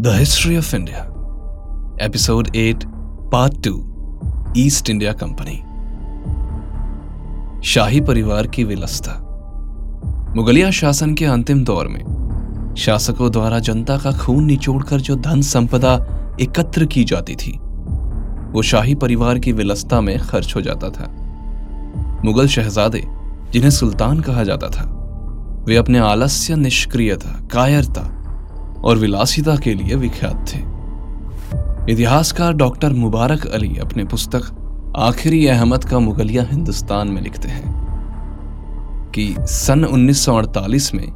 The history of India episode eight part two East India company शाही परिवार की विलसता। मुगलिया शासन के अंतिम दौर में, शासकों द्वारा जनता का खून निचोड़कर जो धन संपदा एकत्र की जाती थी, वो शाही परिवार की विलसता में खर्च हो जाता था। मुगल शहजादे, जिन्हें सुल्तान कहा जाता था, वे अपने आलस्य, निष्क्रियता, कायरता और विलासिता के लिए विख्यात थे। इतिहासकार डॉक्टर मुबारक अली अपने पुस्तक आखिरी अहमद का मुगलिया हिंदुस्तान में लिखते हैं कि सन 1948 में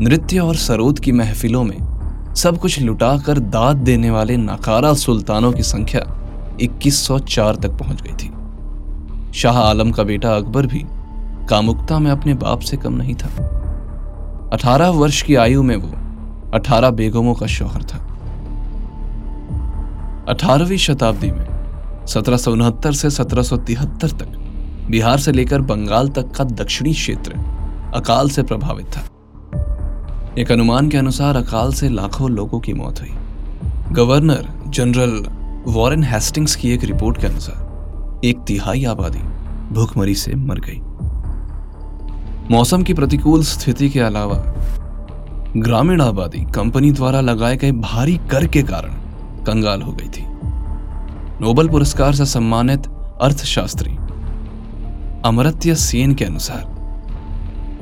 नृत्य और सरोद की महफिलों में सब कुछ लुटाकर दाद देने वाले नाकारा सुल्तानों की संख्या 2104 तक पहुँच गई थी। शाह आलम का बेटा अकबर भी कामुकता में अपने बाप से कम नहीं था। अठारह वर्ष की आयु में वो अठारह बेगमों का शौहर था। अठारहवीं शताब्दी में, सत्रह से सत्रह तक, बिहार से लेकर बंगाल तक का दक्षिणी क्षेत्र अकाल से प्रभावित था। एक अनुमान के अनुसार अकाल से लाखों लोगों की मौत हुई। गवर्नर जनरल वॉरेन हेस्टिंग्स की एक रिपोर्ट के अनुसार, एक तिहाई आबादी भूखमरी से मर गई। मौसम की प्रतिकूल स्थिति के अलावा ग्रामीण आबादी कंपनी द्वारा लगाए गए भारी कर के कारण कंगाल हो गई थी। नोबल पुरस्कार से सम्मानित अर्थशास्त्री अमरत्य सेन के अनुसार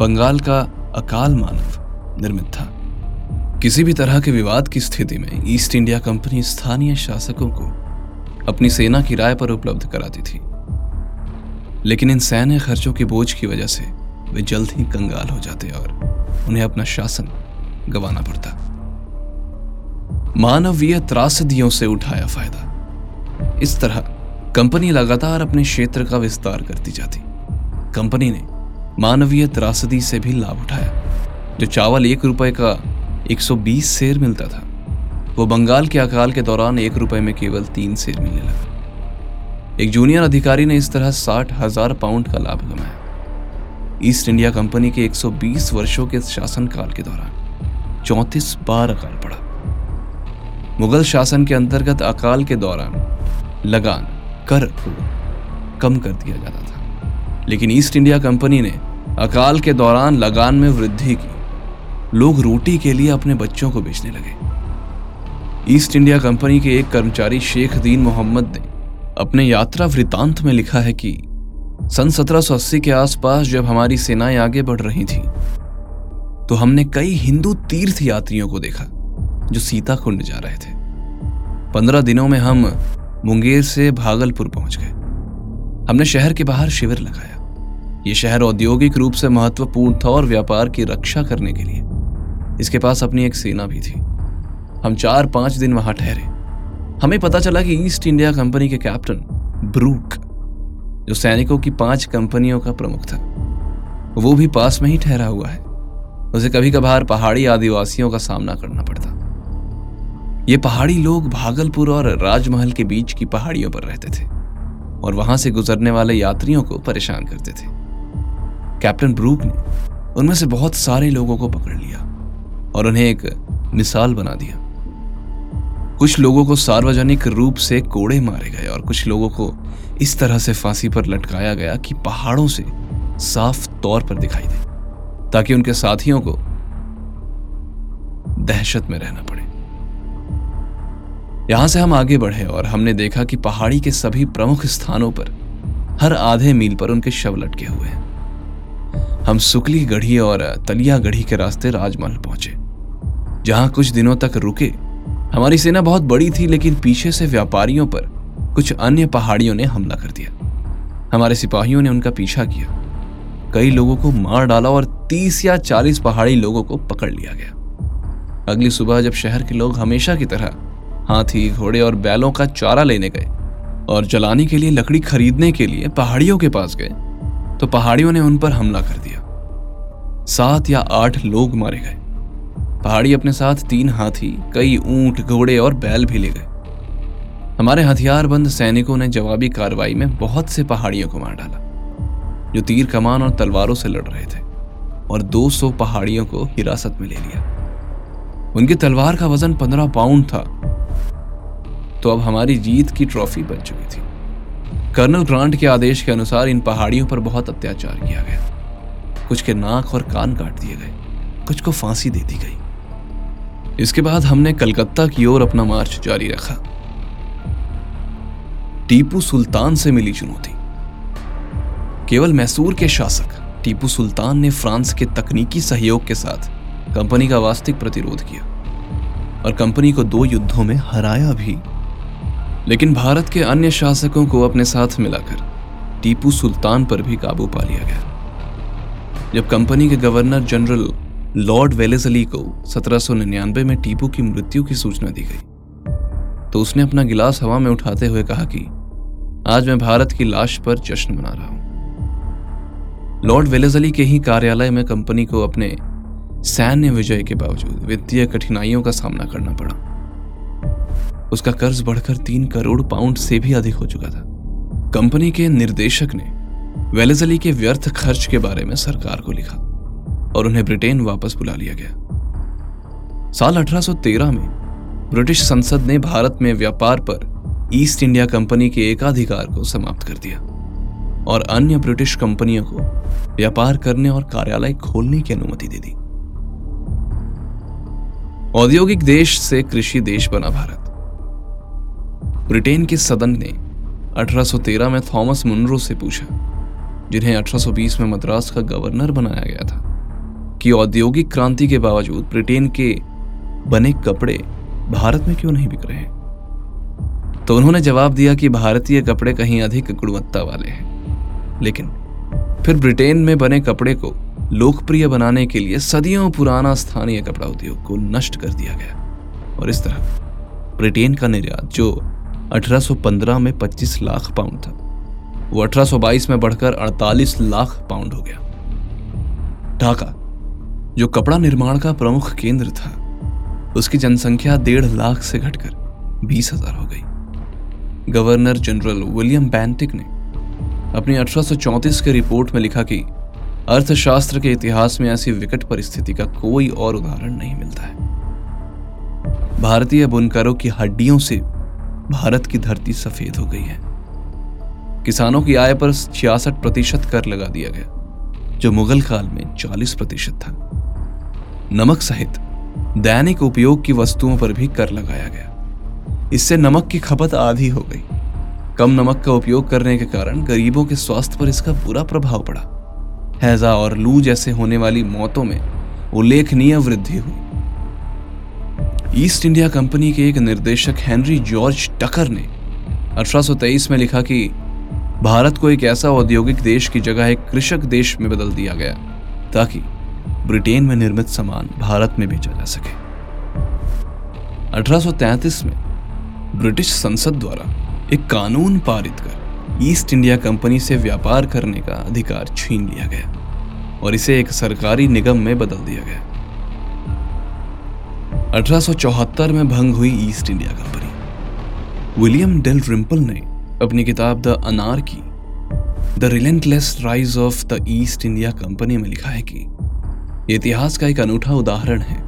बंगाल का अकाल मानव निर्मित था। किसी भी तरह के विवाद की स्थिति में ईस्ट इंडिया कंपनी स्थानीय शासकों को अपनी सेना किराए पर उपलब्ध कराती थी। लेकिन इन सैन्य खर्चों के बोझ की वजह से वे जल्द ही कंगाल हो जाते और उन्हें अपना शासन गंवाना पड़ता। मानवीय त्रासदियों से उठाया फ़ायदा। इस तरह कंपनी लगातार अपने क्षेत्र का विस्तार करती जाती। कंपनी ने मानवीय त्रासदी से भी लाभ उठाया। जो चावल एक रुपए का 120 शेर मिलता था, वो बंगाल के अकाल के दौरान एक रुपए में केवल तीन शेर मिलने लगा। एक जूनियर अधिकारी ने इस तरह साठ हज़ार पाउंड का लाभ कमाया। ईस्ट इंडिया कंपनी के 120 वर्षों के शासनकाल के दौरान चौंतीस बार अकाल पड़ा। मुगल शासन के अंतर्गत अकाल के दौरान लगान कर कम कर दिया जाता था। लेकिन ईस्ट इंडिया कंपनी ने अकाल के दौरान लगान में वृद्धि की। लोग रोटी के लिए अपने बच्चों को बेचने लगे। ईस्ट इंडिया कंपनी के एक कर्मचारी शेख दीन मोहम्मद ने अपने यात्रा वृतांत में लिखा है कि सन 1780 के आसपास जब हमारी सेनाएँ आगे बढ़ रही थी तो हमने कई हिंदू तीर्थ यात्रियों को देखा, जो सीता कुंड जा रहे थे। पंद्रह दिनों में हम मुंगेर से भागलपुर पहुँच गए। हमने शहर के बाहर शिविर लगाया। ये शहर औद्योगिक रूप से महत्वपूर्ण था और व्यापार की रक्षा करने के लिए। इसके पास अपनी एक सेना भी थी। हम चार पाँच दिन वहाँ ठहरे। हमें पता चला कि ईस्ट इंडिया कंपनी के कैप्टन ब्रूक, जो सैनिकों की पाँच कंपनियों का प्रमुख था, वो भी पास में ही ठहरा हुआ है। उसे कभी कभार पहाड़ी आदिवासियों का सामना करना पड़ता। ये पहाड़ी लोग भागलपुर और राजमहल के बीच की पहाड़ियों पर रहते थे और वहाँ से गुजरने वाले यात्रियों को परेशान करते थे। कैप्टन ब्रूक ने उनमें से बहुत सारे लोगों को पकड़ लिया और उन्हें एक मिसाल बना दिया। कुछ लोगों को सार्वजनिक रूप से कोड़े मारे गए और कुछ लोगों को इस तरह से फांसी पर लटकाया गया कि पहाड़ों से साफ़ तौर पर दिखाई दे। ताकि उनके साथियों को दहशत में रहना पड़े। यहाँ से हम आगे बढ़े और हमने देखा कि पहाड़ी के सभी प्रमुख स्थानों पर हर आधे मील पर उनके शव लटके हुए हैं। हम सुकली गढ़ी और तलिया गढ़ी के रास्ते राजमहल पहुँचे, जहाँ कुछ दिनों तक रुके। हमारी सेना बहुत बड़ी थी, लेकिन पीछे से व्यापारियों पर कुछ अन्य पहाड़ियों ने हमला कर दिया। हमारे सिपाहियों ने उनका पीछा किया। कई लोगों को मार डाला और तीस या चालीस पहाड़ी लोगों को पकड़ लिया गया। अगली सुबह जब शहर के लोग हमेशा की तरह हाथी, घोड़े और बैलों का चारा लेने गए और जलाने के लिए लकड़ी खरीदने के लिए पहाड़ियों के पास गए तो पहाड़ियों ने उन पर हमला कर दिया। सात या आठ लोग मारे गए। पहाड़ी अपने साथ तीन हाथी, कई ऊँट, घोड़े और बैल भी ले गए। हमारे हथियारबंद सैनिकों ने जवाबी कार्रवाई में बहुत से पहाड़ियों को मार डाला। जो तीर कमान और तलवारों से लड़ रहे थे और 200 पहाड़ियों को हिरासत में ले लिया। उनकी तलवार का वज़न पंद्रह पाउंड था। तो अब हमारी जीत की ट्रॉफी बन चुकी थी। कर्नल ग्रांट के आदेश के अनुसार इन पहाड़ियों पर बहुत अत्याचार किया गया। कुछ के नाक और कान काट दिए गए। कुछ को फांसी दे दी गई। इसके बाद हमने कलकत्ता की ओर अपना मार्च जारी रखा। टीपू सुल्तान से मिली चुनौती। केवल मैसूर के शासक, टीपू सुल्तान ने फ्रांस के तकनीकी सहयोग के साथ कंपनी का वास्तविक प्रतिरोध किया और कंपनी को दो युद्धों में हराया भी। लेकिन भारत के अन्य शासकों को अपने साथ मिलाकर टीपू सुल्तान पर भी काबू पा लिया गया। जब कंपनी के गवर्नर जनरल लॉर्ड वेलेजली को 1799 में टीपू की मृत्यु की सूचना दी गई तो उसने अपना गिलास हवा में उठाते हुए कहा कि, आज मैं भारत की लाश पर जश्न मना रहा हूँ। लॉर्ड वेलेजली के ही कार्यालय में कंपनी को अपने सैन्य विजय के बावजूद वित्तीय कठिनाइयों का सामना करना पड़ा। उसका कर्ज बढ़कर तीन करोड़ पाउंड से भी अधिक हो चुका था। कंपनी के निर्देशक ने वेलेजली के व्यर्थ खर्च के बारे में सरकार को लिखा और उन्हें ब्रिटेन वापस बुला लिया गया। साल 1813 में ब्रिटिश संसद ने भारत में व्यापार पर ईस्ट इंडिया कंपनी के एकाधिकार को समाप्त कर दिया। और अन्य ब्रिटिश कंपनियों को व्यापार करने और कार्यालय खोलने की अनुमति दे दी। औद्योगिक देश से कृषि देश बना भारत। ब्रिटेन के सदन ने 1813 में थॉमस मुनरो से पूछा, जिन्हें 1820 में मद्रास का गवर्नर बनाया गया था, कि औद्योगिक क्रांति के बावजूद ब्रिटेन के बने कपड़े भारत में क्यों नहीं बिक रहे तो उन्होंने जवाब दिया कि भारतीय कपड़े कहीं अधिक गुणवत्ता वाले हैं। लेकिन फिर ब्रिटेन में बने कपड़े को लोकप्रिय बनाने के लिए सदियों पुराना स्थानीय कपड़ा उद्योग को नष्ट कर दिया गया। और इस तरह ब्रिटेन का निर्यात, जो 1815 में 25 लाख पाउंड था, वो 1822 में बढ़कर 48 लाख पाउंड हो गया। ढाका, जो कपड़ा निर्माण का प्रमुख केंद्र था, उसकी जनसंख्या डेढ़ लाख से घटकर बीस हज़ार हो गई। गवर्नर जनरल विलियम बैंटिक ने अपनी 1834 के रिपोर्ट में लिखा कि अर्थशास्त्र के इतिहास में ऐसी विकट परिस्थिति का कोई और उदाहरण नहीं मिलता है। भारतीय बुनकरों की हड्डियों से भारत की धरती सफ़ेद हो गई है। किसानों की आय पर छियासठ प्रतिशत कर लगा दिया गया, जो मुगल काल में 40 प्रतिशत था। नमक सहित दैनिक उपयोग की वस्तुओं पर भी कर लगाया गया। इससे नमक की खपत आधी हो गई। कम नमक का उपयोग करने के कारण गरीबों के स्वास्थ्य पर इसका बुरा प्रभाव पड़ा। हैजा और लू जैसे होने वाली मौतों में उल्लेखनीय वृद्धि हुई। ईस्ट इंडिया कंपनी के एक निर्देशक हेनरी जॉर्ज टकर ने 1823 में लिखा कि भारत को एक ऐसा औद्योगिक देश की जगह एक कृषक देश में बदल दिया गया, ताकि ब्रिटेन में निर्मित सामान भारत में बेचा जा सके। 1833 में ब्रिटिश संसद द्वारा एक कानून पारित कर ईस्ट इंडिया कंपनी से व्यापार करने का अधिकार छीन लिया गया और इसे एक सरकारी निगम में बदल दिया गया। 1874 में भंग हुई East India company. William Dalrymple ने अपनी किताब the anarchy, the relentless rise of the East India company में लिखा है कि इतिहास का एक अनूठा उदाहरण है।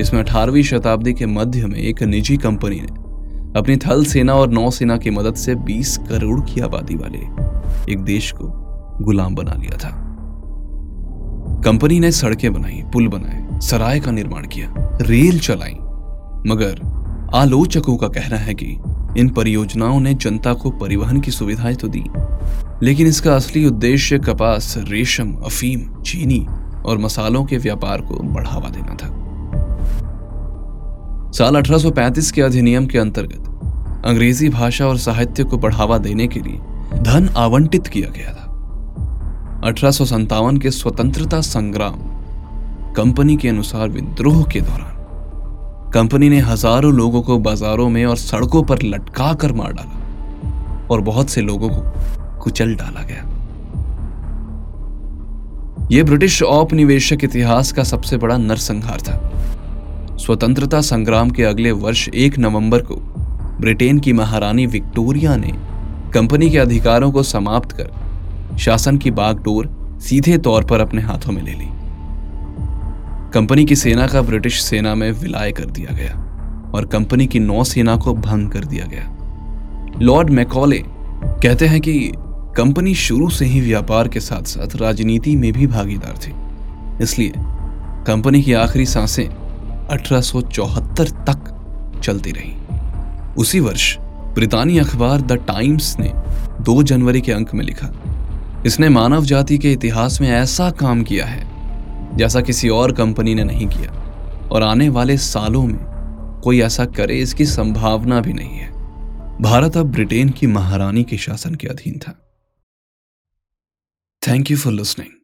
इसमें 18वीं शताब्दी के मध्य में एक निजी कंपनी ने अपनी थल सेना और नौसेना की मदद से 20 करोड़ की आबादी वाले एक देश को गुलाम बना लिया था। कंपनी ने सड़कें बनाई, पुल बनाए, सराय का निर्माण किया, रेल चलाई। मगर आलोचकों का कहना है कि इन परियोजनाओं ने जनता को परिवहन की सुविधाएँ तो दी, लेकिन इसका असली उद्देश्य कपास, रेशम, अफीम, चीनी और मसालों के व्यापार को बढ़ावा देना था। साल 1835 के अधिनियम के अंतर्गत अंग्रेज़ी भाषा और साहित्य को बढ़ावा देने के लिए धन आवंटित किया गया था। अठारह के स्वतंत्रता संग्राम कंपनी के अनुसार विद्रोह के दौरान कंपनी ने हज़ारों लोगों को बाजारों में और सड़कों पर लटका कर मार डाला और बहुत से लोगों को कुचल डाला गया। यह ब्रिटिश औपनिवेशक इतिहास का सबसे बड़ा नरसंहार था। स्वतंत्रता संग्राम के अगले वर्ष एक नवंबर को ब्रिटेन की महारानी विक्टोरिया ने कंपनी के अधिकारों को समाप्त कर शासन की बागडोर सीधे तौर पर अपने हाथों में ले ली। कंपनी की सेना का ब्रिटिश सेना में विलय कर दिया गया और कंपनी की नौसेना को भंग कर दिया गया। लॉर्ड मैकॉले कहते हैं कि कंपनी शुरू से ही व्यापार के साथ साथ राजनीति में भी भागीदार थी, इसलिए कंपनी की आखिरी साँसें 1874 तक चलती रही। उसी वर्ष ब्रितानी अखबार द टाइम्स ने 2 जनवरी के अंक में लिखा, इसने मानव जाति के इतिहास में ऐसा काम किया है, जैसा किसी और कंपनी ने नहीं किया, और आने वाले सालों में कोई ऐसा करे इसकी संभावना भी नहीं है। भारत अब ब्रिटेन की महारानी के शासन के अधीन था। Thank you for listening